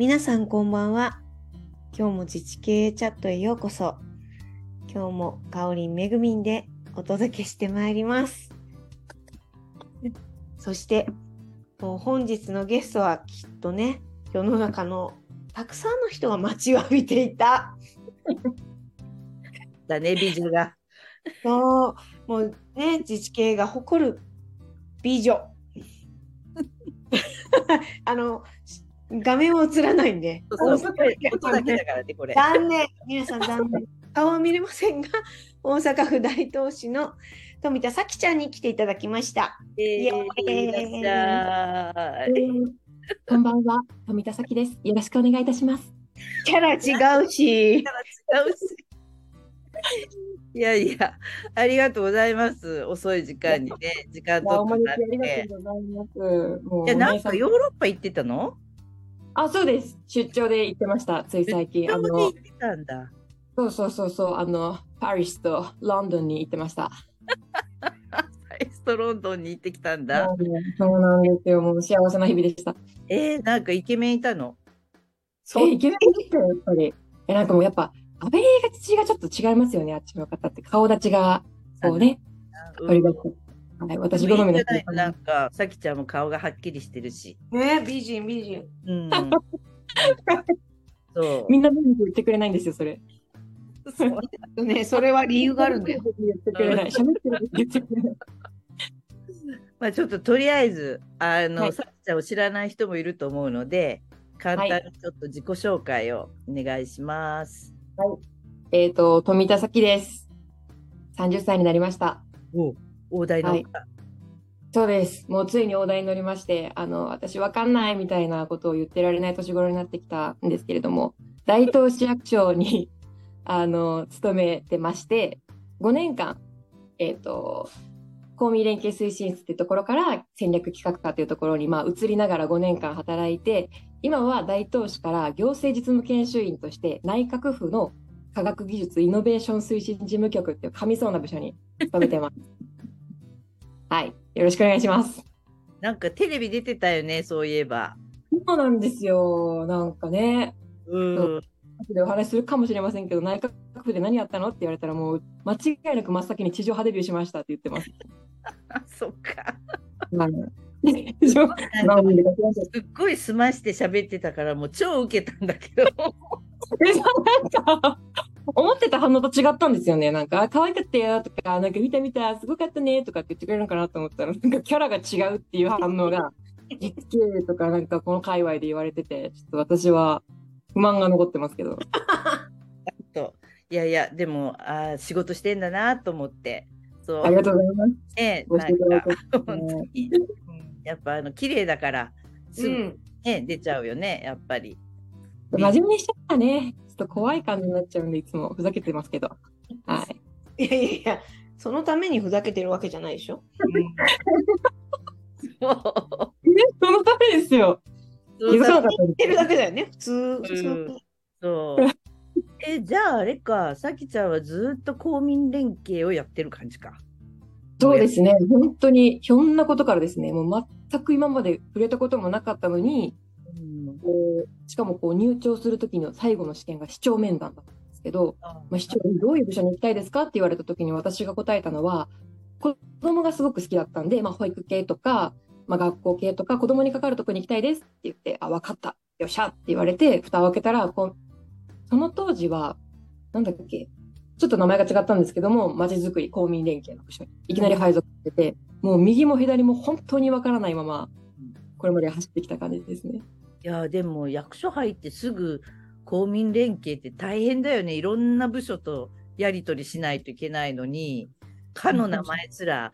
皆さんこんばんは。今日も自治経営チャットへようこそ。今日もかおりんめぐみんでお届けしてまいります。そして、もう本日のゲストはきっとね、世の中のたくさんの人が待ちわびていた。だね、美女が。そう、もうね、自治経営が誇る美女。あの、画面は映らないんで。そうそう音だけだからね、これ。残念。皆さん残念。顔は見れませんが、大阪府大東市の富田咲ちゃんに来ていただきました。えー、いらっしゃい。こんばんは、富田咲です。よろしくお願いいたします。キャラ違うし。違うし。いやいや、ありがとうございます。遅い時間にね、時間取ってもらっありて。がとうございます。もういや、なんかヨーロッパ行ってたの？あ、そうです。出張で行ってました。つい最近。あの行っ、てたんだ。そうそうそうそう、あの、パリスとロンドンに行ってました。パリストロンドンに行ってきたんだ。そうなんですよ。もう幸せな日々でした。えー、なんかイケメンいたの？そうえ、イケメンですよ、やっぱり。え、なんかもうやっぱ、アベリがちがちょっと違いますよね、あっちの方って。顔立ちが、こうね、うんありがとう。はい、私好みのなんか、さきちゃんも顔がはっきりしてるし。ね、美人美人。うん。そう。みんな文句言ってくれないんですよ、それ。そうね、それは理由があるんだよ。言ってくれない。喋ってる時言ってくれない。まあちょっととりあえず、あの、はいさきちゃんを知らない人もいると思うので、簡単にちょっと自己紹介をお願いします。えっ、と、富田咲です。30歳になりました。お大台の、はいそうです。もうついに大台に乗りまして、あの、私わかんないみたいなことを言ってられない年頃になってきたんですけれども、大東市役所に、あの、勤めてまして、5年間、えっ、と、公民連携推進室っていうところから戦略企画課というところに、まあ、移りながら5年間働いて、今は大東市から行政実務研修員として内閣府の科学技術イノベーション推進事務局っていう噛みそうな部署に勤めてます。はい。よろしくお願いします。なんかテレビ出てたよね、そういえば。そうなんですよ。なんかね、うん。後でお話しするかもしれませんけど、内閣府で何やったのって言われたら、もう間違いなく真っ先に地上波デビューしましたって言ってます。あ そっか。ましたすっごい澄まして喋ってたから、もう超受けたんだけど。えなんか、思ってた反応と違ったんですよね。なんか、あ可愛かったよとか、なんか見た見た、すごかったねとかって言ってくれるのかなと思ったら、なんかキャラが違うっていう反応が、実系とかなんかこの界隈で言われてて、ちょっと私は不満が残ってますけど。といやいや、でも、あー仕事してんだなと思って。そう。ありがとうございます。ね、ごなんか本当に、うんやっぱあの綺麗だから、すぐ、うん。ね出ちゃうよね、やっぱり。真面目にしちゃったね。ちょっと怖い感じになっちゃうんで、いつもふざけてますけど。はい。いやいやいや、そのためにふざけてるわけじゃないでしょ？そう そのためですよ。そうてるだけだよね、普通。普通うんそう。え、じゃああれか、さきちゃんはずっと公民連携をやってる感じか。そうですね。本当に、ひょんなことからですね、もう全く今まで触れたこともなかったのに、しかもこう入庁するときの最後の試験が市長面談だったんですけど、まあ、市長にどういう部署に行きたいですかって言われたときに私が答えたのは、子供がすごく好きだったんで、まあ、保育系とか、まあ、学校系とか子供にかかるところに行きたいですって言って、あ、分かった。よっしゃって言われて、蓋を開けたら、こうその当時は、なんだっけ、ちょっと名前が違ったんですけども、まちづくり公民連携の部署にいきなり配属してて、もう右も左も本当にわからないまま、これまで走ってきた感じですね。いや、でも役所入ってすぐ公民連携って大変だよね。いろんな部署とやり取りしないといけないのに、かの名前すら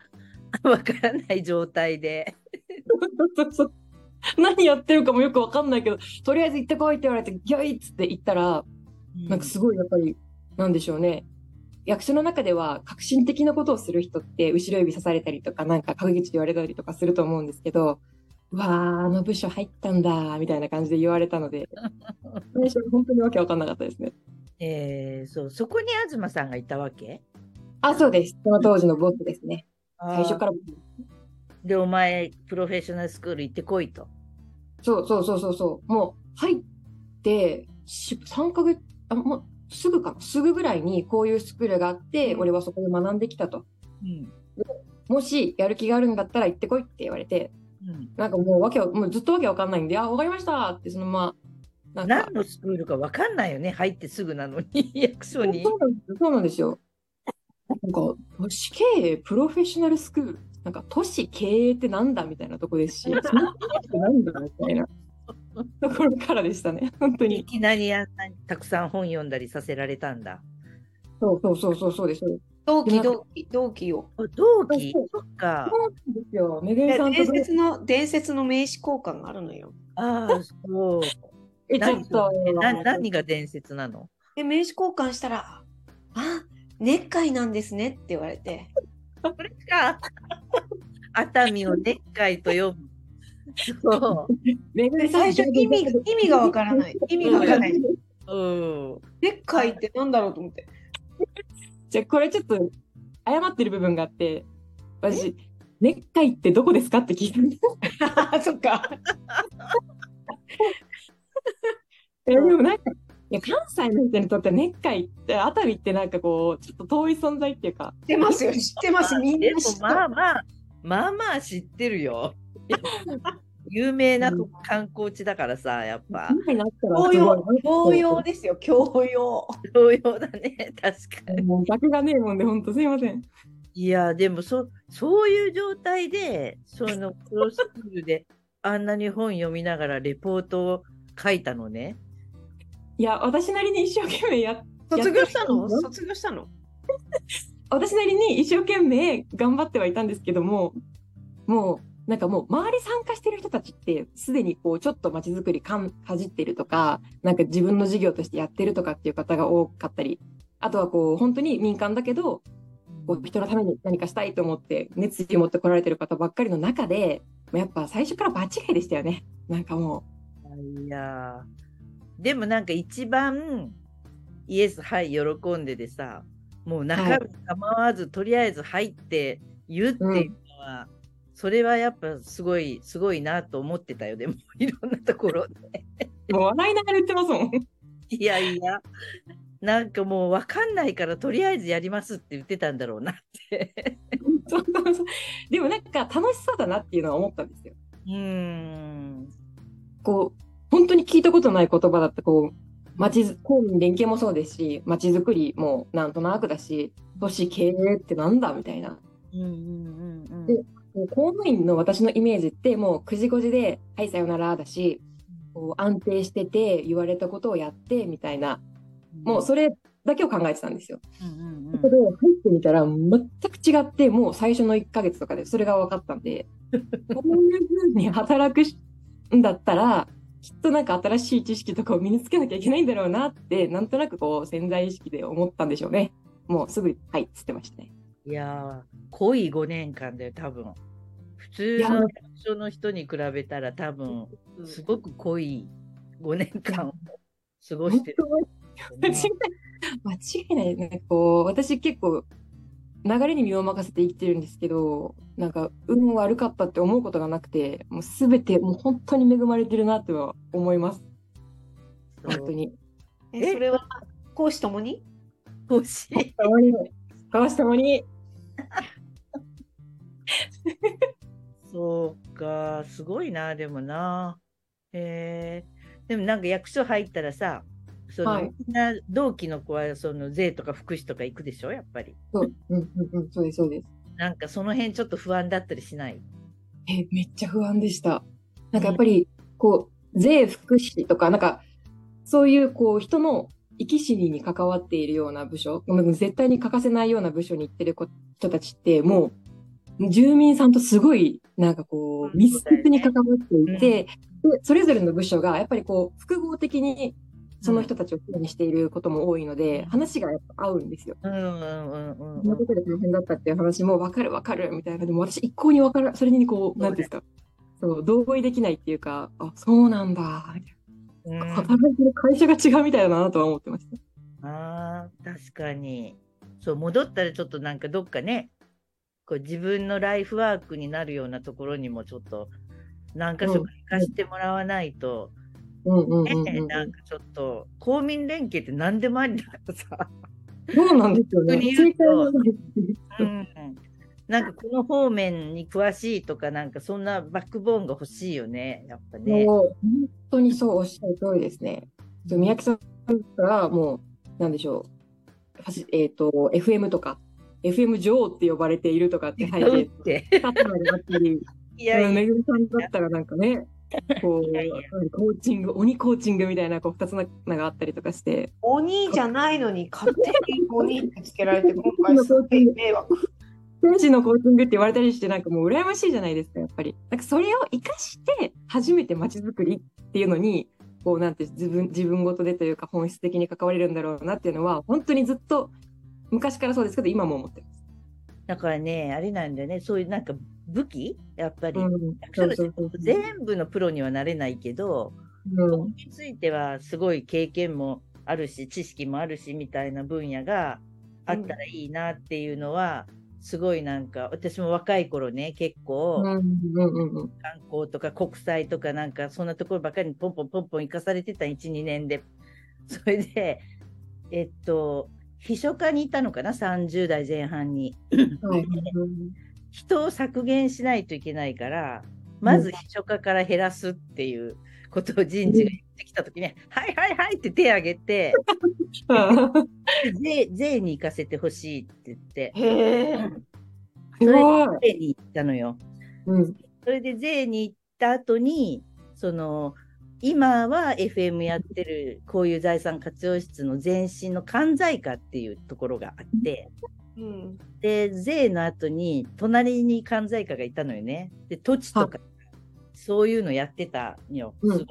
わからない状態で。何やってるかもよくわかんないけど、とりあえず行ってこいって言われて、ギョイっつって行ったら、なんかすごいやっぱり、なんでしょうね。役所の中では革新的なことをする人って後ろ指さされたりとか、なんか陰口で言われたりとかすると思うんですけど、うわー、あの部署入ったんだ、みたいな感じで言われたので、最初本当にわけわかんなかったですね。えー、そう、そこに東さんがいたわけ？あ、そうです。その当時のボスですね。最初から。で、お前、プロフェッショナルスクール行ってこいと。そうそうそうそうそう。もう、入って、し3ヶ月、あ、もうすぐかな、すぐぐらいにこういうスクールがあって、うん俺はそこで学んできたと。うんもしやる気があるんだったら行ってこいって言われて、うんなんかもうわけわ、もうずっとわけわかんないんで、あ、わかりましたってそのまま、なんか何のスクールか分かんないよね、入ってすぐなのに、役所に。そうなんですよ。そうなんですよ。なんか、都市経営プロフェッショナルスクール。なんか、都市経営ってなんだみたいなとこですし、そのってなんだみたいなところからでしたね。本当いに。きなりあんなにたくさん本読んだりさせられたんだ。そうそうそうそうそうです。そう同期同期同期を。あ同期？そうそっか。なんですよ。めぐみでさんと伝説の伝説の名刺交換があるのよ。ああ、そう。え、ちょっと。えな何が伝説なの？で名刺交換したら「あネッカイなんですね」って言われてこれか。熱海を熱海と読む。そう。最初意味意味がわからない意味がわからないうん。ネッカイってなんだろうと思ってじゃあこれちょっと謝ってる部分があって、私、ネッカイってどこですかって聞いたんです。あ そっか。えでもなんか、いや関西の人にとってネッカイって、熱海ってなんかこう、ちょっと遠い存在っていうか、知ってますよ知ってます。みんでもな知ってまあまあ、まあまあ知ってるよ。有名な観光地だからさ、やっぱ。教養教養ですよ教養同様だね、確かに。もう学がねえもんで、本当すいません。いや、でもそ、そういう状態で、そのクロスクールで、あんなに本読みながらレポートを書いたのね。いや、私なりに一生懸命やっ、卒業したの？卒業したの？私なりに一生懸命頑張ってはいたんですけども、もう、なんかもう周り参加してる人たちって、すでにこう、ちょっと街づくりかんかじってるとか、なんか自分の事業としてやってるとかっていう方が多かったり、あとはこう、本当に民間だけど、こう人のために何かしたいと思って熱意を持ってこられてる方ばっかりの中で、やっぱ最初から場違いでしたよね。なんかもいやー。でもなんか一番イエスはい喜んででさもう中身構わず、とりあえず入って言うっていうのは、それはやっぱすごいすごいなと思ってたよ。でも いろんなところで。う、もう笑いながら言ってますもん。いやいや。なんかもう分かんないからとりあえずやりますって言ってたんだろうなって。でもなんか楽しそうだなっていうのは思ったんですよ。うーん。こう、本当に聞いたことない言葉だった、こう、町づ、公民連携もそうですし、町づくりもなんとなくだし、都市経営ってなんだみたいな。うんうんうんうん。で公務員の私のイメージってもう9時5時で、はい、さよならだし、こう安定してて、言われたことをやって、みたいな、もうそれだけを考えてたんですよ。うんうんだけど、入ってみたら全く違って、もう最初の1ヶ月とかでそれが分かったんで、こういうふうに働くんだったら、きっとなんか新しい知識とかを身につけなきゃいけないんだろうなって、なんとなくこう潜在意識で思ったんでしょうね。もうすぐ、はい、っつってましたね。いやー、濃い5年間だよ、多分。普通の役所の人に比べたら多分、すごく濃い5年間を過ごしてる。間違い間違いない。なんかこう、私結構、流れに身を任せて生きてるんですけど、なんか、運悪かったって思うことがなくて、もうすべて、もう本当に恵まれてるなっては思います。本当に。えそれは講師ともに？欲しい。たまに、川下もに、そうか、すごいな、でもな。へえでもなんか役所入ったらさ、その、はいみんな同期の子はその税とか福祉とか行くでしょ、やっぱり。そう、うんうんうん、そうです、そうです。なんかその辺ちょっと不安だったりしない？え、めっちゃ不安でした。なんかやっぱり、こう、税福祉とか、なんか、そういう、こう、人の生き死にに関わっているような部署、絶対に欠かせないような部署に行ってる子人たちって、もう、住民さんとすごい、なんかこう、密接に関わっていて、でそれぞれの部署が、やっぱりこう、複合的に、その人たちを支援していることも多いので、話がやっぱ合うんですよ。うんうんうんうんこんなことで大変だったっていう話も分かる分かるみたいな。でも私一向に分からそれにこう、なんですか。そう、同意できないっていうか、あ、そうなんだ。うん。働いてる会社が違うみたいだなとは思ってました。ああ、確かに。そう、戻ったらちょっとなんかどっかね、こう自分のライフワークになるようなところにもちょっと何か所か行かしてもらわないと。ねなんかちょっと公民連携って何でもありだからさ、そうなんですよね。うんなんかこの方面に詳しいとかなんかそんなバックボーンが欲しいよねやっぱね。もう本当にそうおっしゃる通りですね。三宅さんからもう、なんでしょう。えっ、と、FM とか、FM 女王って呼ばれているとかって背景てパートナーであ ったり、いやいや。めぐみさんだったらなんかね、こういやいや、コーチング、鬼コーチングみたいな、こう、二つのがあったりとかして、鬼じゃないのに勝手に鬼ってつけられて今回すごい迷惑。天使のコーチングって言われたりして、なんかもう羨ましいじゃないですか、やっぱり。なんかそれを生かして、初めて街づくりっていうのに、こうなんて自分、自分ごとでというか本質的に関われるんだろうなっていうのは、本当にずっと昔からそうですけど、今も思ってます。だからねあれなんだよね。そういうなんか武器？やっぱり。全部のプロにはなれないけど、うん。についてはすごい経験もあるし知識もあるしみたいな分野があったらいいなっていうのは、すごいなんか私も若い頃ね結構うん。うんうん観光とか国際とかなんかそんなところばかりにポンポンポンポン行かされてた12年で。それでえっと秘書課にいたのかな？30代前半にはい。人を削減しないといけないからまず秘書課から減らすっていうことを人事が言ってきた時に「はいはいはい」って手を挙げて 税税に行かせてほしいって言って。それ。で税に行ったのよ。うん。それで税に行った後にその今は FM やってるこういう財産活用室の前身の関西課っていうところがあってうん。で税の後に隣に関西課がいたのよねで土地とかそういうのやってたのよ。うんうん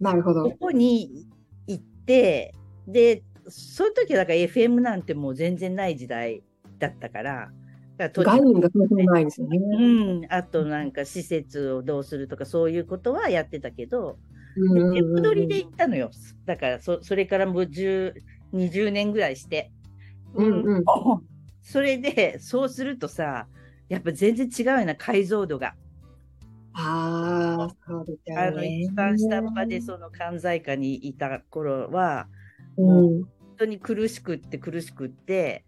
なるほどこ。こに行ってでそういう時はだから FM なんてもう全然ない時代だったから概念がそもそもないですよね。うん、あとなんか施設をどうするとかそういうことはやってたけど、手戻りで行ったのよ。だからそそれからもう10 20年ぐらいして。うんうん。それでそうするとさ、やっぱ全然違うよな、解像度が。ああ、そうですあ。の一番下っ端でその関西下にいた頃は、うん。うん本当に苦しくって苦しくって、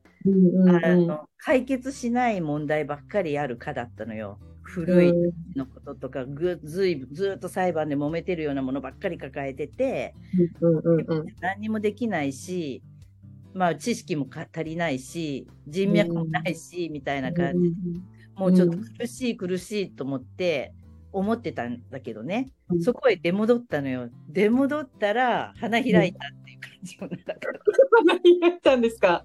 解決しない問題ばっかりある課だったのよ。古いのこととか、ぐずいずっと裁判で揉めてるようなものばっかり抱えてて、うんうんうん。何にもできないし、まあ、知識もか足りないし人脈もないし、みたいな感じ。でもうちょっと苦しい苦しいと思って思ってたんだけどね、うんそこへ出戻ったのよ。出戻ったら花開いたっていう感じもだから何やっ たんですか？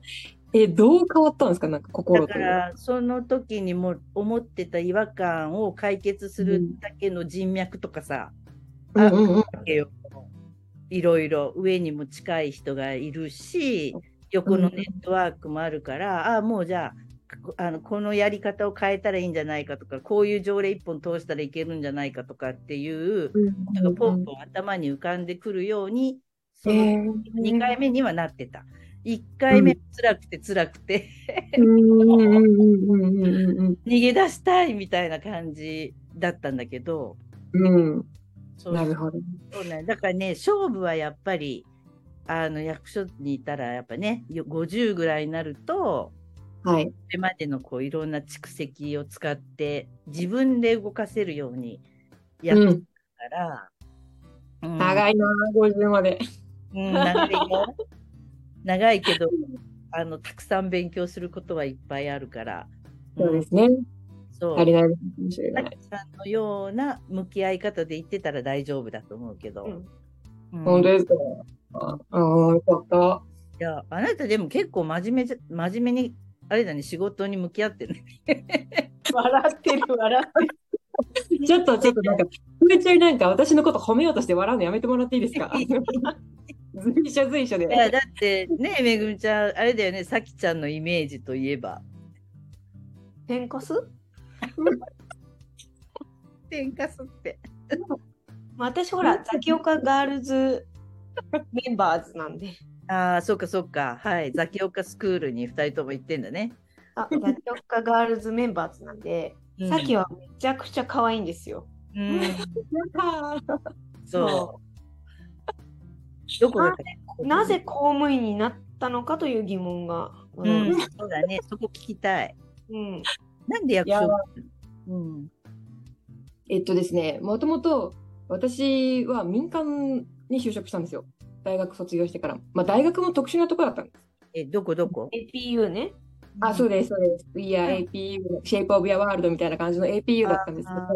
え、どう変わったんですか？なんか心だからその時にも思ってた違和感を解決するだけの人脈とかさ、うんうんうん。いろいろ上にも近い人がいるし横のネットワークもあるから、ああもうじゃあこあのこのやり方を変えたらいいんじゃないかとかこういう条例一本通したらいけるんじゃないかとかっていうのがポンポン頭に浮かんでくるようにその2回目にはなってた。1回目辛くて辛くて。逃げ出したいみたいな感じだったん。だけどうん。そうなるほど。そうね、だからね、勝負はやっぱり、あの役所にいたら、やっぱね、よ50ぐらいになると、はい。これまでのこういろん。な蓄積を使って、自分で動かせるようにやってうん。たから、うん。長いな、50まで。うん。長いよ長いけどあの、たくさん勉強することはいっぱいあるから、そうですね。そう足りないかもしれない。さんのような向き合い方で言ってたら大丈夫だと思うけど。うんうん本当ですかああ、よかった。いや、あなたでも結構真面目じゃ、真面目に、あれだね、仕事に向き合ってるね。笑ってる、笑ってる。ちょっと、ちょっとなんか、空中になんか私のこと褒めようとして笑うのやめてもらっていいですか？随所随所で。いや、だってね、めぐみちゃん、あれだよね、さきちゃんのイメージといえば。天かす？天かすって。私ほら、ザキオカガールズメンバーズなんで。ああ、そっかそっか。はい。ザキオカスクールに2人とも行ってんだね。あ、ザキオカガールズメンバーズなんで、うんさきはめちゃくちゃ可愛いんですよ。うん、なんかそどこなぜ公務員になったのかという疑問が。うん、そうだね、そこ聞きたい。うん。なんで役所？うん。えっとですね、もともと私は民間に就職したんですよ。大学卒業してから。まあ大学も特殊なところだったんです。え、どこどこ？APU ね。あ、そうです、そうです。We are APU、Shape of Your World みたいな感じの APU だったんですけどあ、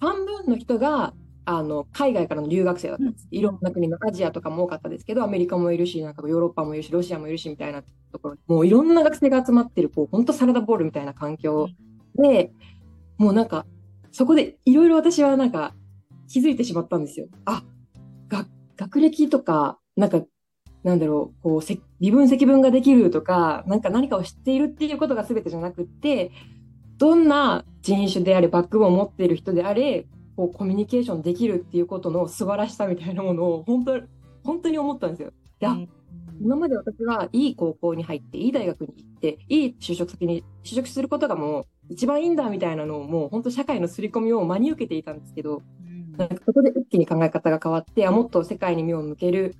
半分の人があの海外からの留学生だったんです。いろんな国のアジアとかも多かったですけど、アメリカもいるし、なんかヨーロッパもいるし、ロシアもいるしみたいなところ、もういろんな学生が集まってる、こう、本当サラダボールみたいな環境で、もうなんか、そこでいろいろ私はなんか気づいてしまったんですよ。あ、が学歴とか、なんか、なんだろう、こう、せ微分積分ができるとか、なんか何かを知っているっていうことが全てじゃなくって、どんな人種であれ、バックボーンを持っている人であれ、こうコミュニケーションできるっていうことの素晴らしさみたいなものを本当本当に思ったんですよ。いや、今まで私はいい高校に入って、いい大学に行って、いい就職先に就職することがもう一番いいんだみたいなのをもう本当社会の刷り込みを真に受けていたんですけど、なんかそこで一気に考え方が変わって、あもっと世界に目を向ける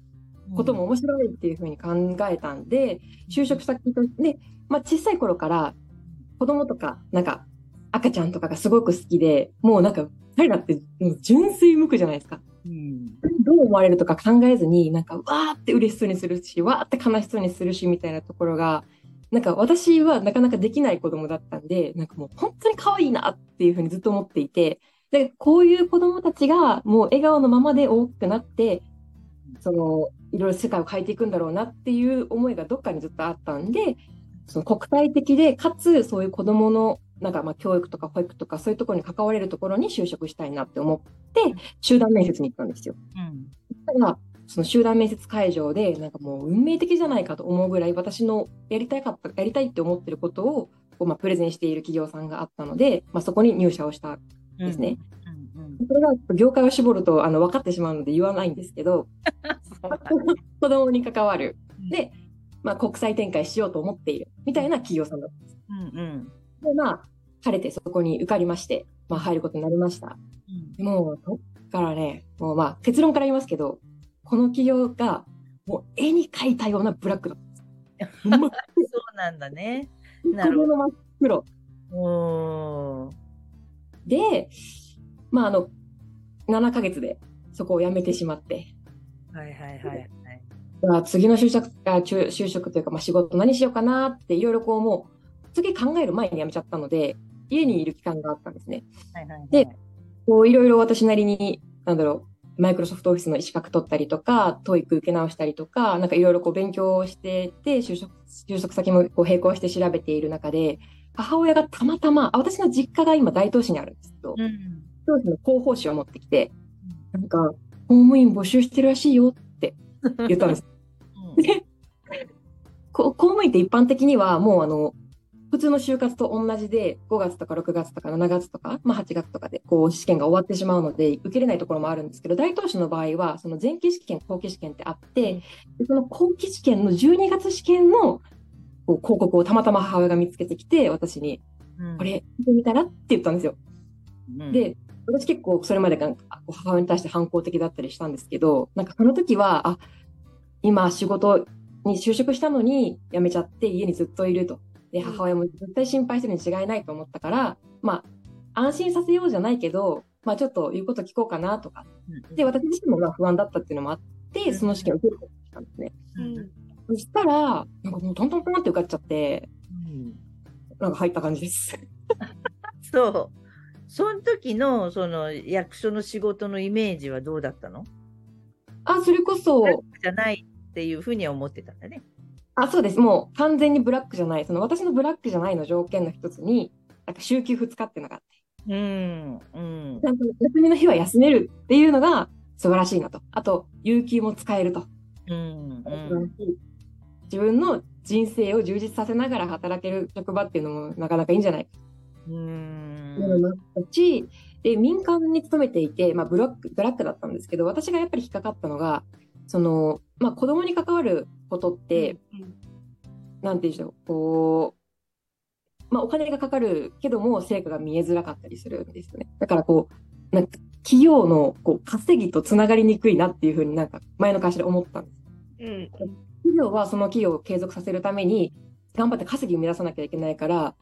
ことも面白いっていうふうに考えたんで、就職先として、まあ、小さい頃から子供とか、なんか赤ちゃんとかがすごく好きで、もうなんか彼らって純粋無垢じゃないですか。うん。どう思われるとか考えずに、なんかわーって嬉しそうにするし、わーって悲しそうにするしみたいなところが、なんか私はなかなかできない子供だったんで、なんかもう本当に可愛いなっていうふうにずっと思っていて、で、こういう子供たちがもう笑顔のままで大きくなって、その、いろいろ世界を変えていくんだろうなっていう思いがどっかにずっとあったんで、その国際的で、かつそういう子供の、なんかまあ教育とか保育とかそういうところに関われるところに就職したいなって思って、集団面接に行ったんですよ。うん。ただ、その集団面接会場で、なんかもう運命的じゃないかと思うぐらい、私のやりたかった、やりたいって思ってることを、こうまあプレゼンしている企業さんがあったので、まあ、そこに入社をしたんですね。うん。うん。それが業界を絞るとあの分かってしまうので言わないんですけど、子供に関わるうん。で、まあ、国際展開しようと思っているみたいな企業さんだったんです。うん。うん。で、まあ、晴れてそこに受かりまして、まあ、入ることになりました。うん。もう、そっからね、もうまあ、結論から言いますけど、この企業が、もう絵に描いたようなブラックだったそうなんだね。なるほ黒の真っ黒。で、まあ、あの、7ヶ月でそこを辞めてしまって、はいはいはいはい。まあ次の就職あ就就職というか、まあ、仕事何しようかなっていろいろこうもう次考える前に辞めちゃったので家にいる期間があったんですね。はいはいはい。でこういろいろ私なりになんだろうマイクロソフトオフィスの資格取ったりとか TOEIC 受け直したりとかなんかいろいろこう勉強をしてて就職就職先もこう並行して調べている中で母親がたまたまあ私の実家が今大東市にあるんですけど、うん。当時の広報誌を持ってきてなんか公務員募集してるらしいよって言ったんです。うん。公務員って一般的にはもうあの、普通の就活と同じで、5月とか6月とか7月とか、まあ8月とかで、こう試験が終わってしまうので、受けれないところもあるんですけど、大東市の場合は、その前期試験、後期試験ってあって、でその後期試験の12月試験のこう広告をたまたま母親が見つけてきて、私に、うんこれ見てみたらって言ったんですよ。うん、で、私結構それまでが母親に対して反抗的だったりしたんですけど、なんかその時は、あ、今仕事に就職したのに辞めちゃって家にずっといると。で、母親も絶対心配してるに違いないと思ったから、まあ、安心させようじゃないけど、まあちょっと言うこと聞こうかなとか。うん、で、私自身もまあ不安だったっていうのもあって、その試験を受けることにしたんですね。うんそしたら、なんかもうトントントンって受かっちゃって、うんなんか入った感じです。そう。その時のその役所の仕事のイメージはどうだったの？あ、それこそ、じゃないっていうふうには思ってたんだね。あ、そうです。もう完全にブラックじゃない。その私のブラックじゃないの条件の一つに、なんか週休2日っていうのがあって、うん。うんち。ゃんと休みの日は休めるっていうのが素晴らしいなと。あと、有給も使えると。うん。素晴らしい自分の人生を充実させながら働ける職場っていうのもなかなかいいんじゃない？かうというん。のもあったし、で、民間に勤めていて、まあブラック、ブラックだったんですけど、私がやっぱり引っかかったのが、その、まあ子供に関わることって、なんて言うんでしょう、こう、まあ、お金がかかるけども、成果が見えづらかったりするんですよね。だからこう、なんか企業のこう稼ぎとつながりにくいなっていうふうになんか前の会社で思ったんです。うん。企業はその企業を継続させるために頑張って稼ぎを目指さなきゃいけないから、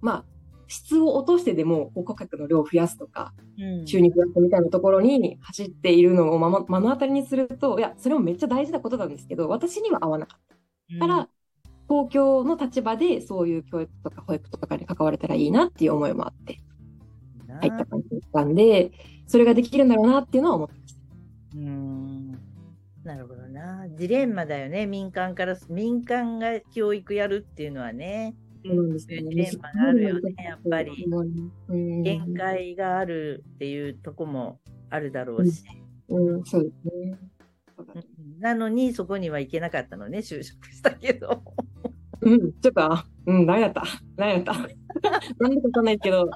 まあ、質を落としてでも顧客の量を増やすとか、うん収入増やすみたいなところに走っているのをまま目の当たりにすると、いや、それもめっちゃ大事なことなんですけど、私には合わなかったから、公共の立場でそういう教育とか保育とかに関われたらいいなっていう思いもあってうん入った感じだったんで、それができるんだろうなっていうのは思ってました。うんなるほどな。ジレンマだよね。民間から、民間が教育やるっていうのはね、そうなんですよねジレンマがあるよねやっぱりうん限界があるっていうとこもあるだろうし。うん、そうですね。なのに、そこには行けなかったのね、就職したけど。うん、ちょっと、あうん、何やった何やったなんでかわかんないけど、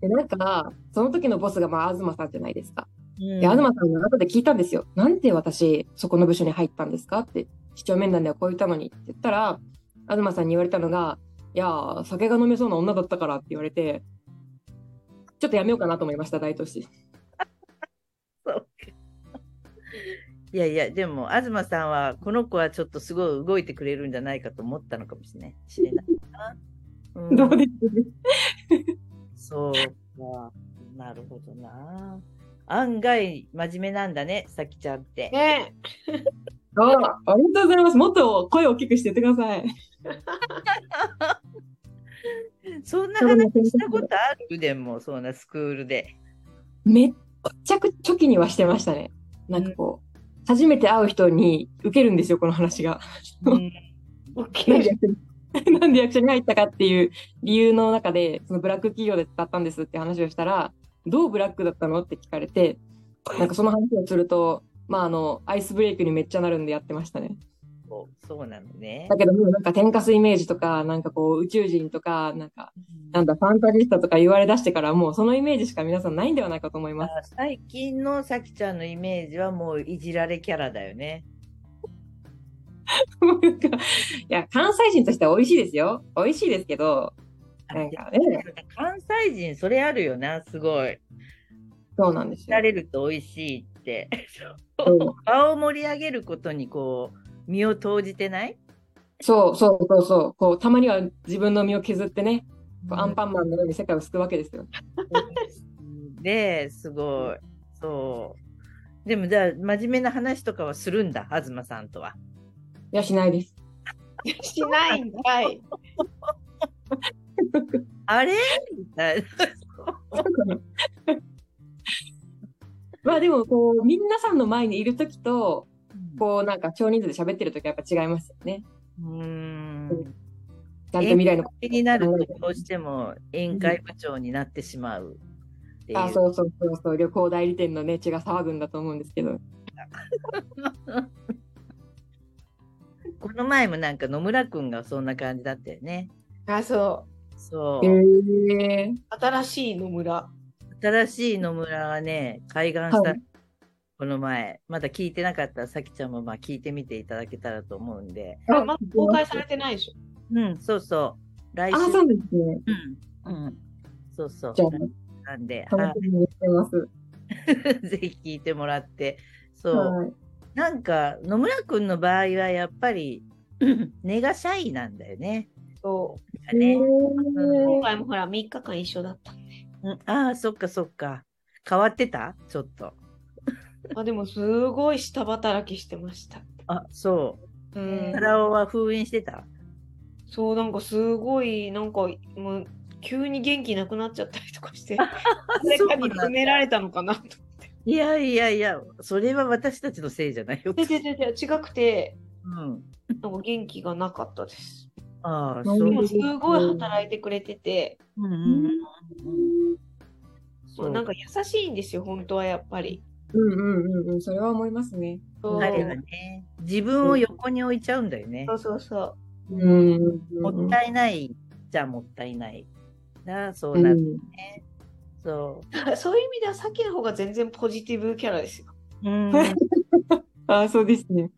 でなんか、その時のボスが、まあ、東さんじゃないですか。うんで、東さんが後で聞いたんですよ。なんで私、そこの部署に入ったんですかって、市長面談ではこう言ったのにって言ったら、東さんに言われたのが、いやー、酒が飲めそうな女だったからって言われて、ちょっとやめようかなと思いました、大都市。そうかいやいや、でも、東さんは、この子はちょっとすごい動いてくれるんじゃないかと思ったのかもしれないしれないな。うんどうです？そうか。なるほどな。案外、真面目なんだね、さきちゃんって。ねあありがとうございます。もっと声を大きくしててください。そんな話したことある？でも、そんなスクールで。めっちゃくちゃ初期にはしてましたね。なんかこう、初めて会う人に受けるんですよ、この話が。うん なんで役に なんで役所に入ったかっていう理由の中で、そのブラック企業で使ったんですって話をしたら、どうブラックだったのって聞かれて、なんかその話をすると、まああの、アイスブレイクにめっちゃなるんでやってましたね。そうそうなのねだ。けどもうなんか天かすイメージとか、なんかこう宇宙人とか、なんか、なんだ、ファンタジスタとか言われ出してから、もうそのイメージしか皆さんないんではないかと思います。あ最近のさきちゃんのイメージはもういじられキャラだよね。なんかいや、関西人としては美味しいですよ。美味しいですけど、なんかね、関西人、それあるよな、すごい。そうなんですよら。れると美味しいって。うん 場を盛り上げることにこう、身を投じてない？そうそうそうそう。こう、たまには自分の身を削ってね、こうアンパンマンのように世界を救うわけですよ。で、すごい。そう。でも、じゃあ、真面目な話とかはするんだ、東さんとは？いや、しないです。しないんかい。あれ？みたいな。まあでも、こう、皆さんの前にいるときと、こう、なんか少人数で喋ってるときはやっぱ違いますよね。うーん。ちゃんと未来のこ気になると、どうしても宴会部長になってしまうう。と。あ、そうそうそうそう。旅行代理店のね、血が騒ぐんだと思うんですけど。この前もなんか野村くんがそんな感じだったよね。あ、そそう。へえ。う。新しい野村。新しい野村がね、開眼した、はいこの前。まだ聞いてなかったら、さきちゃんもまあ聞いてみていただけたらと思うんで。あまだ公開されてないでしょ。うん、そうそう。来週。あ、そうですね。うん。うん。そうそう。じゃなんで、あ、楽しみにしてます。は いぜひ聞いてもらって。そう。はい。なんか、野村くんの場合はやっぱり、根がシャイなんだよね。そう。ねへ今ー回もほら、3日間一緒だった。うん、ああ、そっかそっか。変わってた？ちょっと。あ、でもすごい下働きしてました。あ、そう。うんカ。ラオは封印してた？そう、なんかすごい、なんかもう急に元気なくなっちゃったりとかして、誰かに詰められたのかなと。いやいやいや、それは私たちのせいじゃないよ。でででで違くて、うん。なんか元気がなかったです。ああ、うんそう。でもすごい働いてくれてて、うんうんうんうんまあなんか優しいんですよ、本当はやっぱり。うんうんうんうん。それは思いますね。そう彼はね、自分を横に置いちゃうんだよねそ。うそうそう。うん。もったいないじゃもったいない。なそううんなるね。そだからそういう意味ではさっきの方が全然ポジティブキャラですよ。う。うん。あ、そうですね。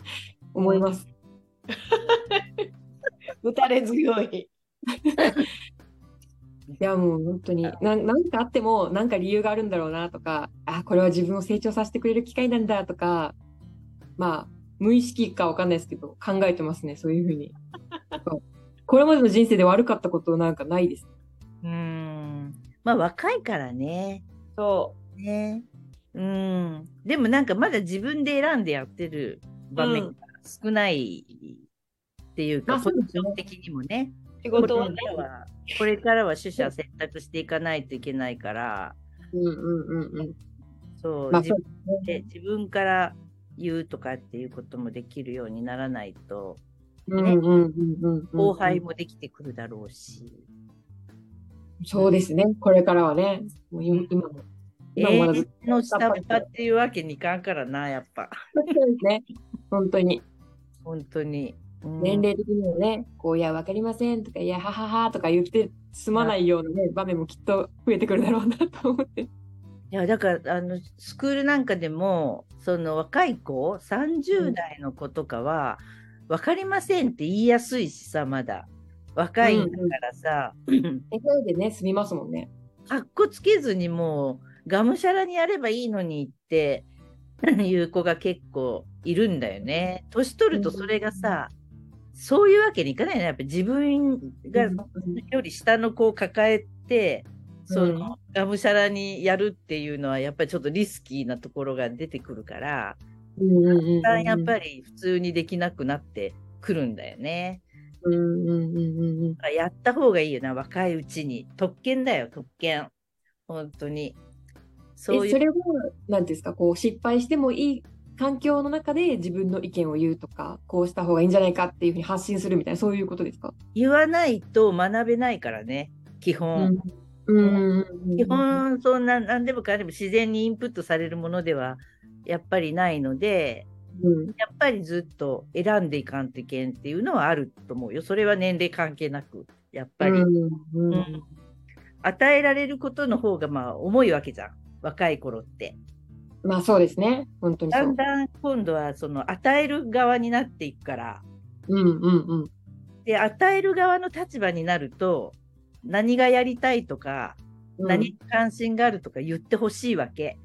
思います。打たれ強い。いやもう本当にななんかあってもなんか理由があるんだろうなとかあこれは自分を成長させてくれる機会なんだとかまあ無意識かわかんないですけど考えてますねそういうふうに。これまでの人生で悪かったことなんかないです。うん。まあ若いからね。そね。うん。でもなんかまだ自分で選んでやってる場面が少ないっていうか、うですね。ポジション的にもね。う仕これ事はねからはこれからは取捨選択していかないといけないから。うんうんうんうん。そう、自分で自分から言うとかっていうこともできるようにならないとうんうんうんうんうん後輩もできてくるだろうし、そうですね。これからはね。もう今今も。永遠の下っ端っていうわけにいかんからなやっぱ。とそうですね。本当に。本当に、うん年齢的にもね、こう、いや、わかりませんとか、いや、はははとか言って済まないようなね、場面もきっと増えてくるだろうなと思って。いやだからあのスクールなんかでもその若い子30代の子とかは、分かりませんって言いやすいしさまだ若いんだからさ、笑顔でね、済みますもんね。かっこつけずにもうがむしゃらにやればいいのにっていう子が結構いるんだよね。年取るとそれがさ、そういうわけにいかないね。やっぱ自分がより下の子を抱えて、そのがむしゃらにやるっていうのはやっぱりちょっとリスキーなところが出てくるから、うんだんやっぱり普通にできなくなってくるんだよね。うんやった方がいいよな、若いうちに。特権だよ、特権。本当に。そういうえそれは、なんですか、こう、失敗してもいい環境の中で自分の意見を言うとか、こうした方がいいんじゃないかっていうふうに発信するみたいな、そういうことですか？言わないと学べないからね、基本。うん基本、そんな、なんでもかんでも自然にインプットされるものではやっぱりないので、うんやっぱりずっと選んでいかんといけんっていうのはあると思うよ。それは年齢関係なく、やっぱり。うん与えられることの方がまあ重いわけじゃん。若い頃って。まあそうですね。本当にだん。だん今度はその与える側になっていくから。うんうんうん。で、与える側の立場になると、何がやりたいとか、何に関心があるとか言ってほしいわけ。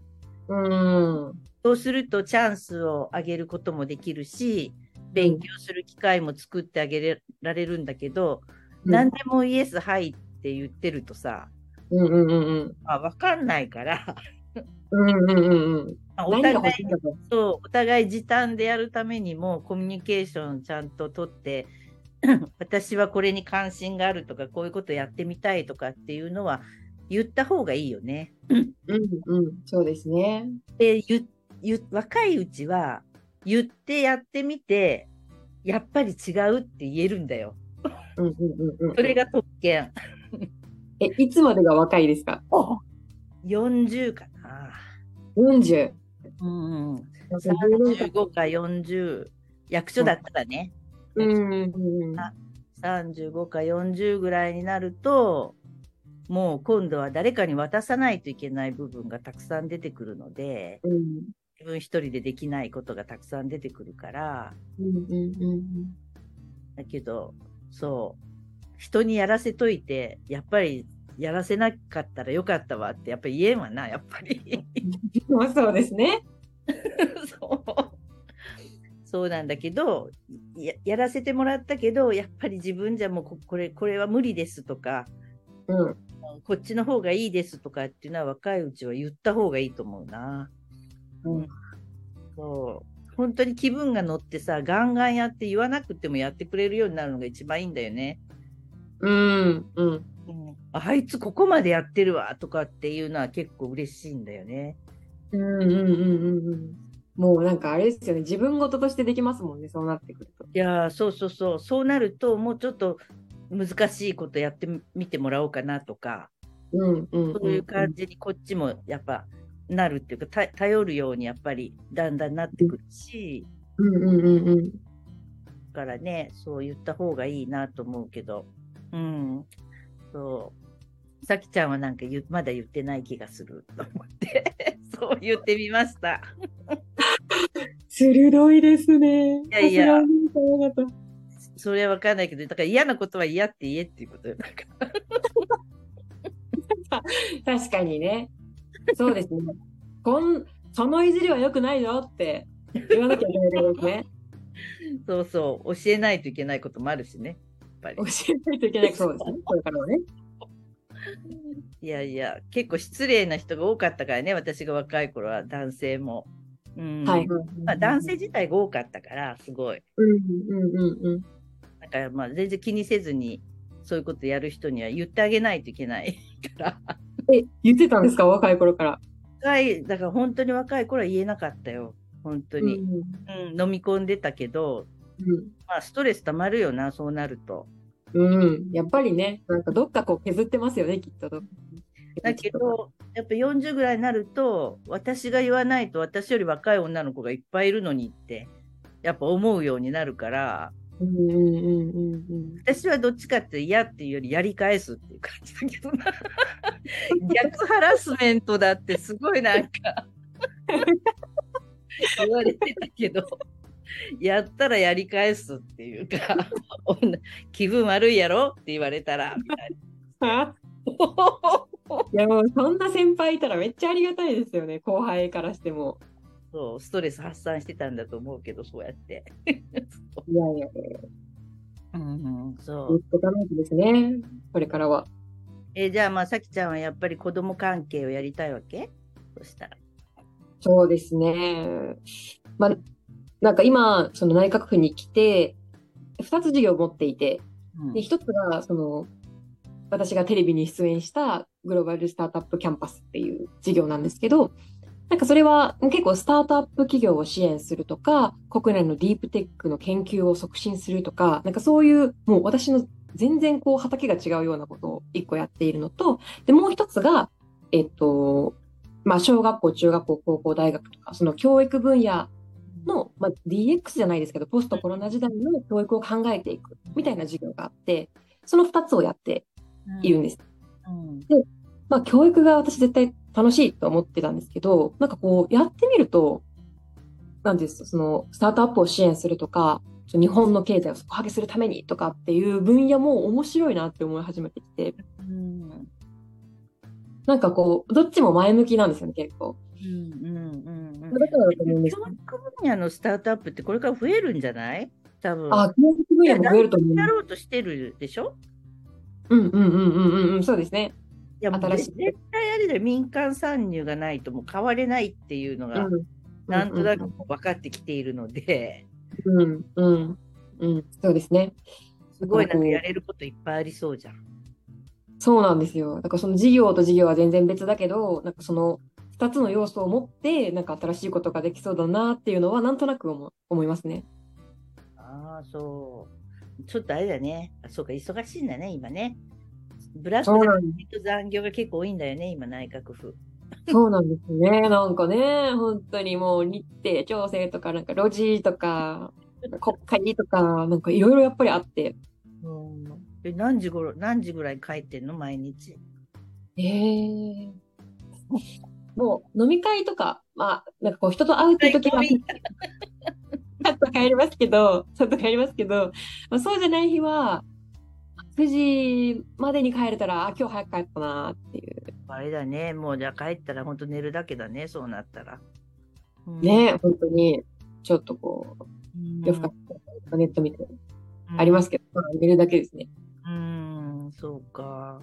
うん。そうするとチャンスをあげることもできるし、勉強する機会も作ってあげられるんだけど、何でもイエス、はいって言ってるとさ、うんうんうんうん。まあ、わかんないから、うんうんうんうん。まあお互い時短でやるためにもコミュニケーションちゃんと取って 私はこれに関心があるとかこういうことやってみたいとかっていうのは言った方がいいよね。うんうん。そうですね。で言言若いうちは言ってやってみてやっぱり違うって言えるんだよ。うんうんうんうん。それが特権。え、いつまでが若いですか？40かな。?40。うんうん、うん35か40役所だったらね。うんうん。35か40ぐらいになるともう今度は誰かに渡さないといけない部分がたくさん出てくるのでうん自分一人でできないことがたくさん出てくるからうんうんうんだけどそう人にやらせといてやっぱりやらせなかったらよかったわってやっぱり言えんわなやっぱり そうですね。そうそうなんだけどややらせてもらったけどやっぱり自分じゃもうここれこれは無理ですとかうん。こっちの方がいいですとかっていうのは若いうちは言った方がいいと思うな。うんそう。本当に気分が乗ってさ、ガンガンやって言わなくてもやってくれるようになるのが一番いいんだよね。うんうん。うん、あいつここまでやってるわとかっていうのは結構嬉しいんだよね。うんうんうんうんうん。もうなんかあれですよね。自分事としてできますもんね。そうなってくると。いやーそうそうそう。そうなるともうちょっと難しいことやってみてもらおうかなとか、うんうん。そういう感じにこっちもやっぱなるっていうか、た頼るようにやっぱりだんだんなってくるし、うんうんうんうん。だからね、そう言った方がいいなと思うけど、うん、そう。さきちゃんはなんか言うまだ言ってない気がすると思って、そう言ってみました。鋭いですね。いやいやそれはわかんないけど、だから嫌なことは嫌って言えっていうことよ。確かにね。そうですね。こんそのいじりは良くないよって言わなきゃいけないですね。そうそう、教えないといけないこともあるしね。やっぱり教。えないといけない。そうですね。これからはね。いやいや、結構失礼な人が多かったからね、私が若い頃は男性も。うんはい。まあ、男性自体が多かったから、すごい。うんうんうんうん。だからまあ全然気にせずに、そういうことやる人には言ってあげないといけないから。え、言ってたんですか？若い頃から。若い、だから本当に若い頃は言えなかったよ。本当に。うんうん、飲み込んでたけど、うんまあストレス溜まるよな、そうなると。うん、やっぱりね、なんかどっかこう削ってますよね、きっと。だけど、やっぱ40ぐらいになると、私が言わないと私より若い女の子がいっぱいいるのにって、やっぱ思うようになるから、うんうんうんうんうん。私はどっちかって嫌っていうよりやり返すっていう感じだけどな。逆ハラスメントだってすごいなんか 言われてたけど、やったらやり返すっていうか、女気分悪いやろって言われたら、みたいあな いやもうそんな先輩いたらめっちゃありがたいですよね、後輩からしても。そう、ストレス発散してたんだと思うけど、そうやって。いやいや、うんうん、そう。ですね、これからは。えじゃあ、まあ、さきちゃんはやっぱり子供関係をやりたいわけ？そしたら。そうですね。まあ、なんか今、その内閣府に来て、2つ事業を持っていて、うん。で、1つが、その、私がテレビに出演したグローバルスタートアップキャンパスっていう事業なんですけど、なんかそれは結構スタートアップ企業を支援するとか、国内のディープテックの研究を促進するとか、なんかそういうもう私の全然こう畑が違うようなことを一個やっているのと、で、もう一つが、えっと、まあ小学校、中学校、高校、大学とか、その教育分野の、まあ、DX じゃないですけど、ポストコロナ時代の教育を考えていくみたいな授業があって、その二つをやっているんです。うんまあ、教育が私絶対楽しいと思ってたんですけど、なんかこう、やってみると、なんですか、その、スタートアップを支援するとか、日本の経済を底上げするためにとかっていう分野も面白いなって思い始めてきて、うんなんかこう、どっちも前向きなんですよね、結構。うんうんうんうんだからだと思うんです教育分野のスタートアップってこれから増えるんじゃない？多分。あ、教育分野も増えると思います。やろうとしてるでしょ？うんうんうんうんうんうん、そうですね。いやもう新しい絶対あれで民間参入がないともう変われないっていうのが、うんなんとなく分かってきているので、うんうんうん、そうですね。すごいなんかやれることいっぱいありそうじゃん。そうなんですよ。だからその事業と事業は全然別だけど、なんかその2つの要素を持って、なんか新しいことができそうだなっていうのは、なんとなく思思いますね。ああ、そう。ちょっとあれだね。あそうか、忙しいんだね、今ね。ブラックそうなんと残業が結構多いんだよね、今、内閣府。そうなんですね。なんかね、本当にもう日程調整とか、なんか路地とか、国会とか、なんかいろいろやっぱりあって。うん、え何時頃、何時ぐらい帰ってんの、毎日？ええもう飲み会とか、まあ、なんかこう人と会うっていう時は、最高 ちょっと帰りますけど、ちょっと帰りますけど、まあ、そうじゃない日は、9時までに帰れたら、あ、今日早く帰ったなっていう。あれだね、もうじゃあ帰ったら本当寝るだけだね、そうなったら。うんね、本当に、ちょっとこう、うん夜更かしとかネット見て、ありますけど、まあ、寝るだけですね。うん、そうか。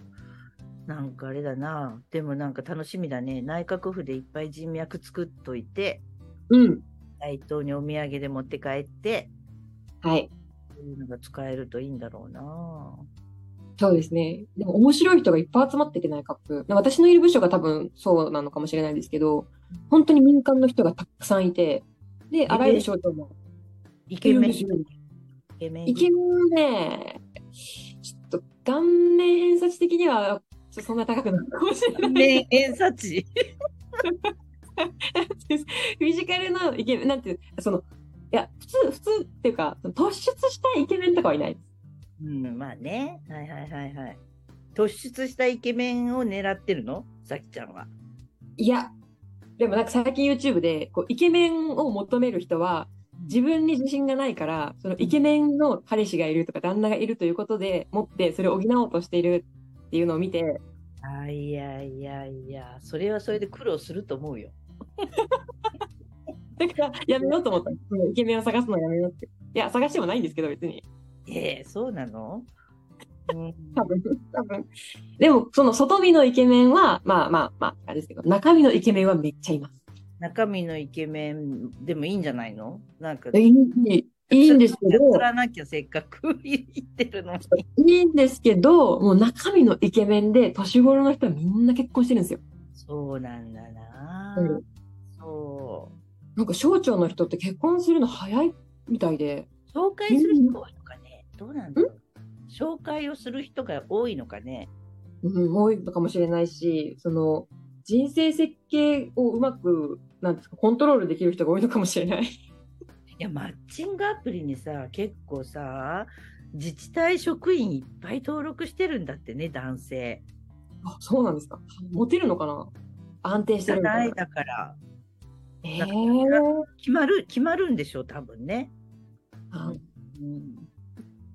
なんかあれだな。でもなんか楽しみだね。内閣府でいっぱい人脈作っといて、うん。大東にお土産で持って帰って、はい。そういうのが使えるといいんだろうな。そうですね。でも面白い人がいっぱい集まってて内閣府。私のいる部署が多分そうなのかもしれないですけど、本当に民間の人がたくさんいて、で、あらゆる省庁も。イケメン？イケメン？ね、ちょっと顔面偏差値的には、ちょそんな高くないかもしれない。メン偏差値。フィジカルのイケメン、なんていう、その、いや、普通、普通っていうか、突出したイケメンとかはいないです。うん、まあね。はいはいはいはい。突出したイケメンを狙ってるの？さきちゃんは。いや、でもなんか最近 YouTube で、こう、イケメンを求める人は、自分に自信がないから、そのイケメンの彼氏がいるとか旦那がいるということで、持ってそれを補おうとしているっていうのを見て、あいやいやいや、それはそれで苦労すると思うよ。だから、やめようと思ったイケメンを探すのやめようって。いや、探してもないんですけど、別に。ええそうなの、うん、多分、多分。でも、その外見のイケメンは、まあまあまあ、あれですけど、中身のイケメンはめっちゃいます。中身のイケメンでもいいんじゃないの？なんか、いいいいんですけど、やらなきゃせっかく言ってるのに。いいんですけど、もう中身のイケメンで、年頃の人はみんな結婚してるんですよ。そうなんだな。うんそなんか省庁の人って結婚するの早いみたいで、う。紹介する人が多いのかね？どうなんだろう。紹介をする人が多いのかね？うん、多いのかもしれないし、その、人生設計をうまく、なんですか、コントロールできる人が多いのかもしれない。いや、マッチングアプリにさ、結構さ、自治体職員いっぱい登録してるんだってね、男性。あ、そうなんですか。モテるのかな安定しじてるな。いいだから。えなんかー決まる、決まるんでしょ、多分ね。あうん、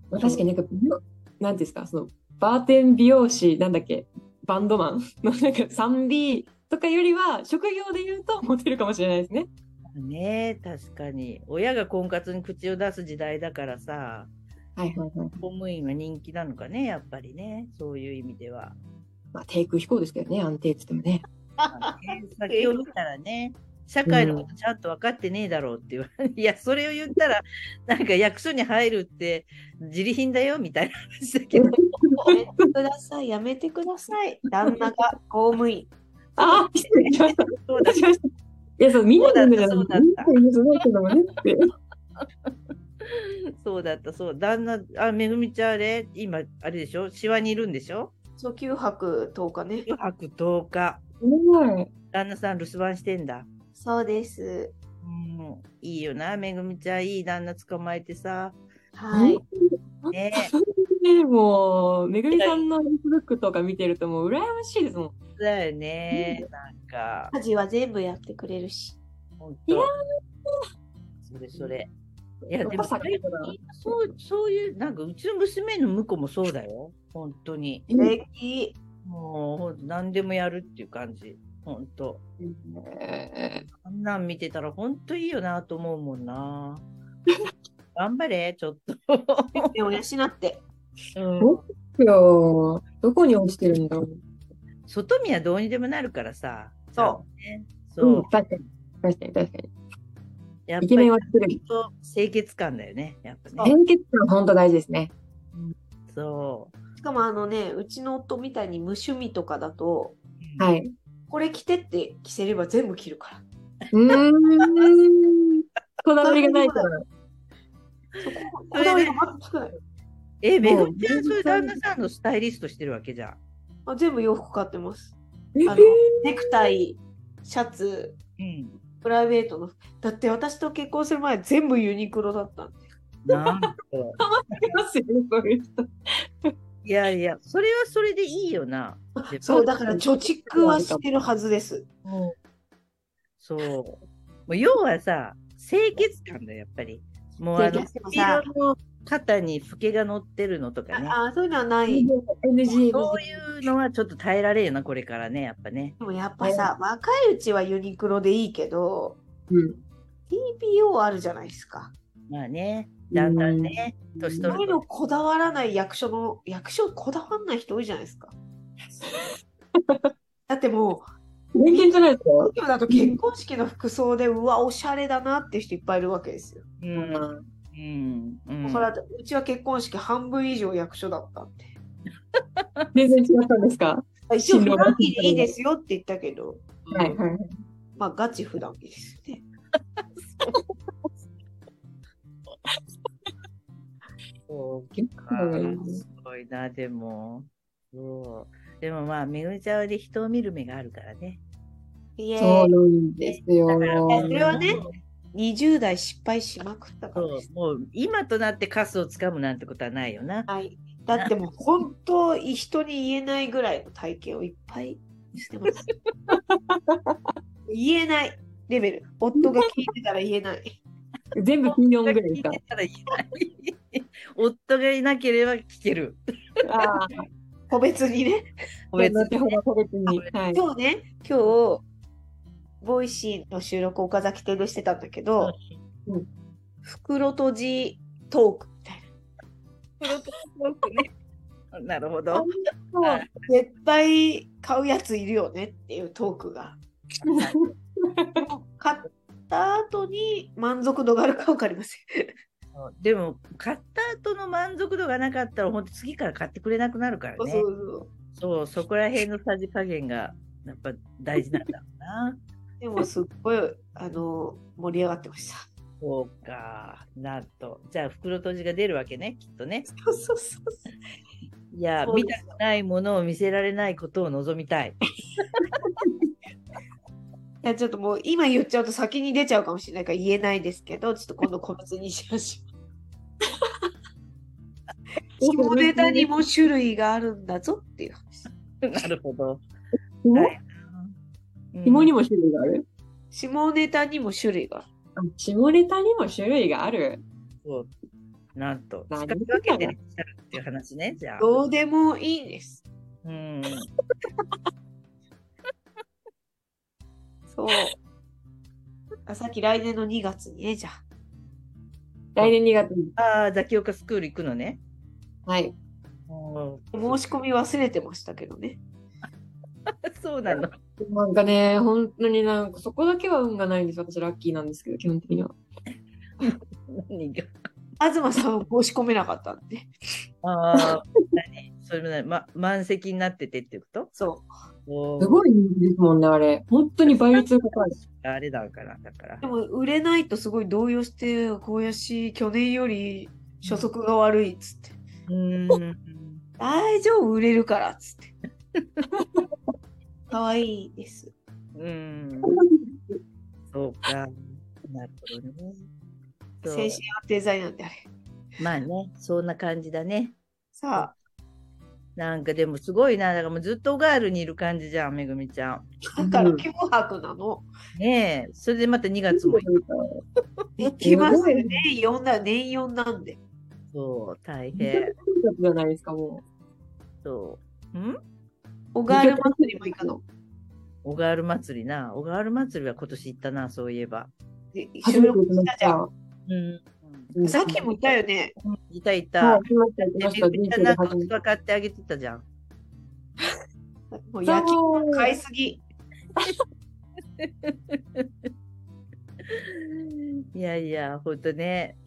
まあ確かになんか、美容なんていうんですか、その、バーテン美容師、なんだっけ、バンドマンのなんか 3B とかよりは、職業で言うとモテるかもしれないですね。ねえ確かに。親が婚活に口を出す時代だからさ、はいはいはい。公務員は人気なのかね、やっぱりね。そういう意味では。まあ、低空飛行ですけどね、安定って言ってもね。先を見たらね、社会のことちゃんと分かってねえだろうって言われ、いや、それを言ったら、なんか役所に入るって自利品だよみたいな話だけど、やめてください、やめてください。旦那が公務員。あ、失礼しました。そうだ失礼しました。いや、そう、みんな言うんじゃないそうだったみんな言うんじゃないけどもねって。そうだった、そう。旦那、あ、めぐみちゃんあれ、今、あれでしょ？シワにいるんでしょ？そう、9泊10日ね。?9 泊10日。はい。旦那さん留守番してんだ。そうです。うん、いいよな、めぐみちゃん、いい旦那捕まえてさ。はい。ねね、もう、めぐみさんのフェイスブックとか見てると、もう羨ましいですもん。だよね。なんか、家事は全部やってくれるし。本いや当。それそれ。いや、でもそう、そういう、なんか、うちの娘の婿もそうだよ。本当に。素敵。もう、何でもやるっていう感じ。本当。えあんなん見てたら、本当いいよなと思うもんな。頑張れ、ちょっと。目を養って。うんどこに落ちてるんだろう。外見はどうにでもなるからさ。そうね。うそう。ん、確かに。確かに、確かに。やっぱイケメンり。清潔感だよね。やっぱね。清潔感、本当大事ですね。そう。しかもあのね、うちの夫みたいに無趣味とかだと、はい。これ着てって着せれば全部着るから。うーん。こだわりがないから。そここだわりが全くない。え、めぐみちゃん、そういう旦那さんのスタイリストしてるわけじゃん。あ全部洋服買ってます。えあのネクタイ、シャツ、うん。プライベートの服。だって私と結婚する前全部ユニクロだったんで。なんと。ますよね、そういう人。いやいや、それはそれでいいよな。そう、だから貯蓄はしてるはずです。そう。もう要はさ、清潔感だよ、やっぱり。もうあの、の肩にフケが乗ってるのとかね。ああ、そういうのはない。NG、そういうのはちょっと耐えられるよな、これからね、やっぱね。でもやっぱさ、若いうちはユニクロでいいけど、うん。TPO あるじゃないですか。まあね、だんだんね、年取るいこだわらない役所の、役所こだわらない人多いじゃないですか。だっても人間じゃないですかう、今だと結婚式の服装で、うわ、おしゃれだなって人いっぱいいるわけですよ。うん。うん。うん。それはうちは結婚式半分以上役所だったんで。全然違ったんですか？一応普段着でいいですよって言ったけど、はいはい。まあガチ普段着ですよね。そう 結か構すごいな、でも。そう。でもまあ、めぐみちゃんはで人を見る目があるからね。そうなんですよ。それはね20代失敗しまくったからもう今となってカスをつかむなんてことはないよな。はい。だってもう本当人に言えないぐらいの体型をいっぱいしてます。言えないレベル。夫が聞いてたら言えない。全部金4ぐらいか聞いてたら言えない夫がいなければ聞ける。ああ。個別にね。個別に。はい。今日ね、今日、ボイシーの収録岡崎邸でしてたんだけど、うん袋閉じトークみたいな るほど。な。絶対買うやついるよねっていうトークが。買った後に満足度があるか分かりません。でも、買った後の満足度がなかったら、本当次から買ってくれなくなるからね。そうそうそう、そこら辺のさじ加減が、やっぱ大事なんだろうな。でもすっごいあの盛り上がってました。そうか、なんと。じゃあ、袋閉じが出るわけね、きっとね。そうそうそう。いや、見たくないものを見せられないことを望みたい。いやちょっともう今言っちゃうと先に出ちゃうかもしれないから言えないですけど、ちょっと今度個別にしましょう。下ネタにも種類があるんだぞっていう話。なるほど。紐はい紐にも種類がある？下ネタにも種類がある。あ下ネタにも種類がある？そうなんと、何使い分けてらっしゃるっていう話ね、じゃあ。どうでもいいんです。うん。そう。あさっき来年の2月にね、じゃあ。来年2月に。ああ、ザキオカスクール行くのね。はい。うん申し込み忘れてましたけどね。そうなの。なんかね、本当になんかそこだけは運がないんです。私ラッキーなんですけど、基本的には。何が？東さんは申し込めなかったんで。ああ、何？それも何、ま、満席になっててってこと？そおーすごい人気ですもんね、あれ。本当に倍率が高い。あれだから、だからう。で。も売れないとすごい動揺して、小やし、去年より初速が悪いっつって。うーん。大丈夫、売れるからっつって。かわいいです。うん。そうか。なるほどね。そう精神安定剤なんであれ。まあね、そんな感じだね。さなんかでもすごいな、だからもうずっとガールにいる感じじゃん、めぐみちゃん。あ、だから脅迫なの。ねえ、それでまた2月も行きますよね。4だ、年4なんで。そう、大じ変。ゃないですか、もそう。ん？小川祭りも行くの？小川祭りな。小川祭りは今年行ったな、そういえば。収録したじゃん。うん。うんさっきもいたよね。いたいはたんなんか器買ってあげてたじゃん。もう焼き物買いすぎ。いやいや、ほんとね。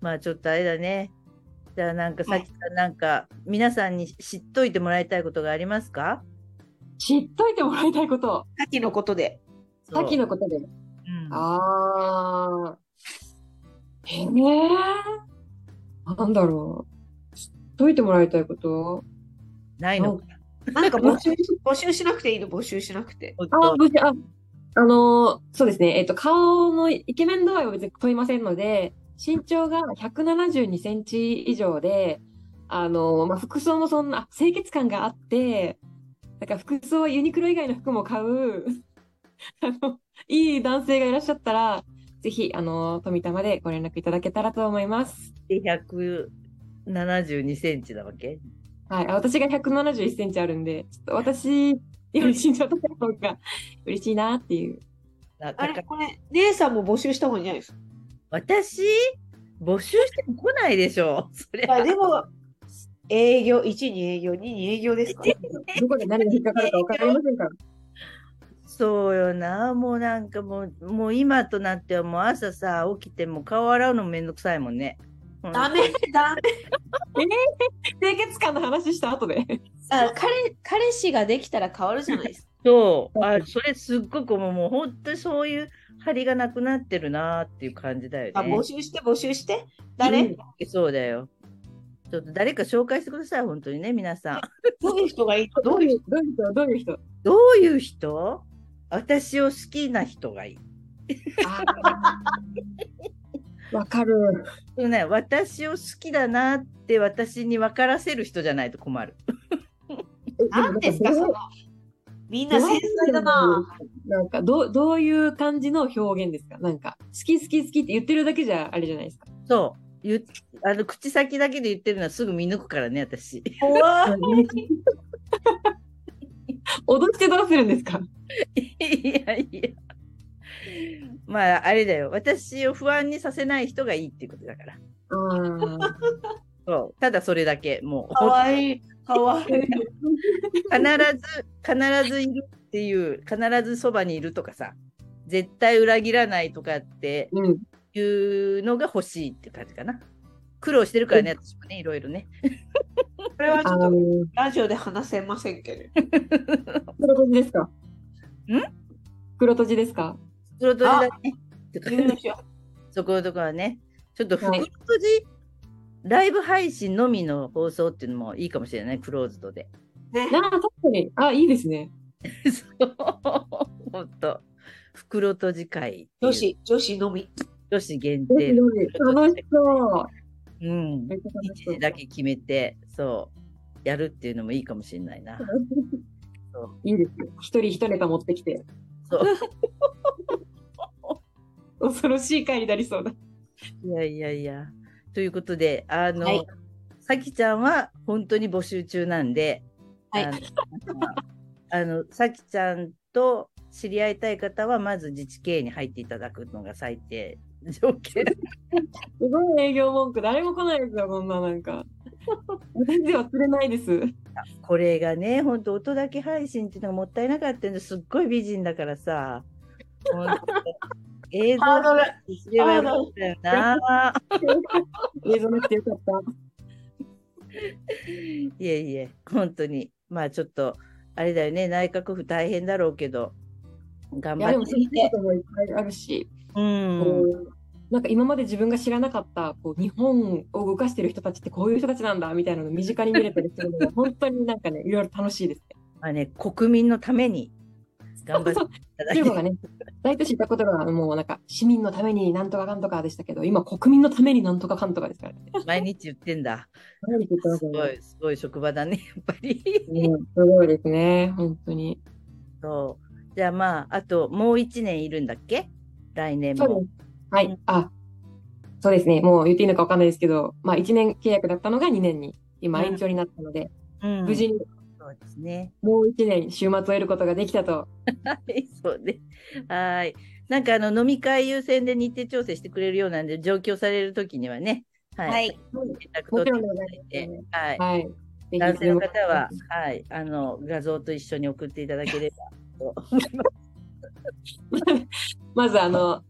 まあちょっとあれだね。じゃあなんかさっきなんか皆さんに知っといてもらいたいことがありますか？知っといてもらいたいこと。さっきのことで。さっきのことで。うんあー。えー、なんだろう。知っといてもらいたいこと？ないのか。な？んか募集 募集しなくていいの、募集しなくて。あ、と無事、あ、あのーそうですね。えっと、顔のイケメン度合いは別に問いませんので、身長が172センチ以上で、あのーまあ、服装もそんな、あ清潔感があって、なんか服装はユニクロ以外の服も買う、あの、いい男性がいらっしゃったら、ぜひ、あのー富玉でご連絡いただけたらと思います。で172センチなわけ？はい。あ私が171センチあるんで、ちょっと私より身長高い方が嬉しいなっていう。なあれ、これ、姉さんも募集した方がいいんじゃないですか？私？募集しても来ないでしょ。そりゃあでも、営業、1に営業、2に営業ですから。どこで何が引っかかるか分かりませんから。そうよな。もうなんかもう、もう今となってはもう朝さ、起きてもう顔洗うのめんどくさいもんね。うんダメ、ダメ。清潔感の話した後で。あ彼、彼氏ができたら変わるじゃないですか。そう。あ、それすっごくもうもう本当にそういう張りがなくなってるなっていう感じだよあ、ね募。集して、募集して？誰、うんそうだよ。ちょっと誰か紹介してください、本当にね、皆さん。どういう人がいい？どういう？どういう人？どういう人？どういう人？私を好きな人がいい。わかる。そうね、私を好きだなって私に分からせる人じゃないと困る。何ですか、その。みんな繊細だな。なんかどう、どういう感じの表現ですか？なんか、好き好き好きって言ってるだけじゃあれじゃないですか。そう。言っあの口先だけで言ってるのはすぐ見抜くからね、私。怖い。脅してどうするんですか？いやいや。まあ、あれだよ。私を不安にさせない人がいいっていうことだから。あそう。ただそれだけ。もう、かわいい。かわいい。必ず、必ずいるっていう、必ずそばにいるとかさ、絶対裏切らないとかってうん。いうのが欲しいって感じかな。苦労してるからね、私もね、いろいろね。これはちょあっとの、ラジオで話せませんけ黒閉じですか？ん？黒閉じですか？その通りだね。ど。言うでしょ。そこのとこはね、ちょっとはい袋閉じ、ライブ配信のみの放送っていうのもいいかもしれない、クローズドで。ね。ああ、確かに。あ、いいですね。そう、ほんと。袋閉じ会女子、女子のみ。女子限楽定。しそう。うん。一時だけ決めて、そう、やるっていうのもいいかもしれないな。そう。いいですよ。一人一ネタ持ってきて。そう 恐ろしい回になりそうだ。いやいやいや。ということで、あの、はいさきちゃんは本当に募集中なんで、はいあの、あのさきちゃんと知り合いたい方は、まず自治経営に入っていただくのが最低条件。すごい営業文句、誰も来ないですよ、こんななんか。全然忘れないです。これがね、本当音だけ配信っていうのがもったいなかったんですっごい美人だからさ。映像にすればよかったよな。映像なくてよかった。いえいえ、本当に。まあちょっと、あれだよね、内閣府大変だろうけど、頑いや、でも、張ってそういうこともいっぱいあるし、うん。なんか今まで自分が知らなかったこう日本を動かしてる人たちってこういう人たちなんだみたいなのを身近に見れたりするのが 本当になんかね、いろいろ楽しいですね。まあね、国民のために頑張って。中国がね、大都市行ったことがもうなんか市民のためになんとかかんとかでしたけど、今国民のためになんとかかんとかですからね。毎日言ってんだ。何言ってますすごい、すごい職場だね、やっぱり。うん、すごいですね、本当に。そう。じゃあまあ、あともう1年いるんだっけ？来年もそうで。す。はい。あ、そうですね。もう言っていいのかわかんないですけど、まあ1年契約だったのが2年に今うん延長になったので、うん無事にそうですね。もう1年週末を得ることができたと。はい、そうね。はい。なんかあの飲み会優先で日程調整してくれるようなんで、上京されるときにはね、はい。はい。連絡取っていただいてはい。男性の方は、はい、あの画像と一緒に送っていただければと思います。まずあの、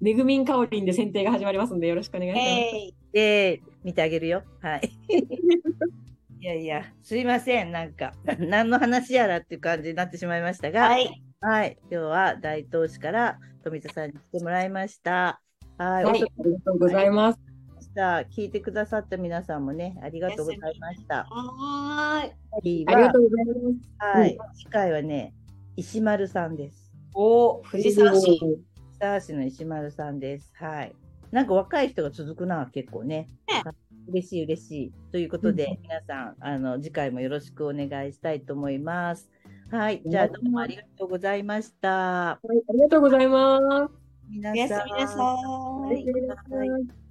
めぐみんかおりんで選定が始まりますのでよろしくお願いします。えい。で、見てあげるよ。はい。いやいや、すいません。なんか、何の話やらっていう感じになってしまいましたが、はい。はい、今日は大東市から富田さんに来てもらいました。はい、はい、おありがとうございます。した。聞いてくださった皆さんもね、ありがとうございました。はーい。次ありがとは、うございます。はい、次回はね、石丸さんです。お、藤沢市。スター市の石丸さんです。はい。なんか若い人が続くな、結構ね。ね嬉しい嬉しい。ということで、うん皆さん、あの、次回もよろしくお願いしたいと思います。はい。じゃあ、どうもありがとうございました。はい、ありがとうございます。皆さん。おやすみなさはいい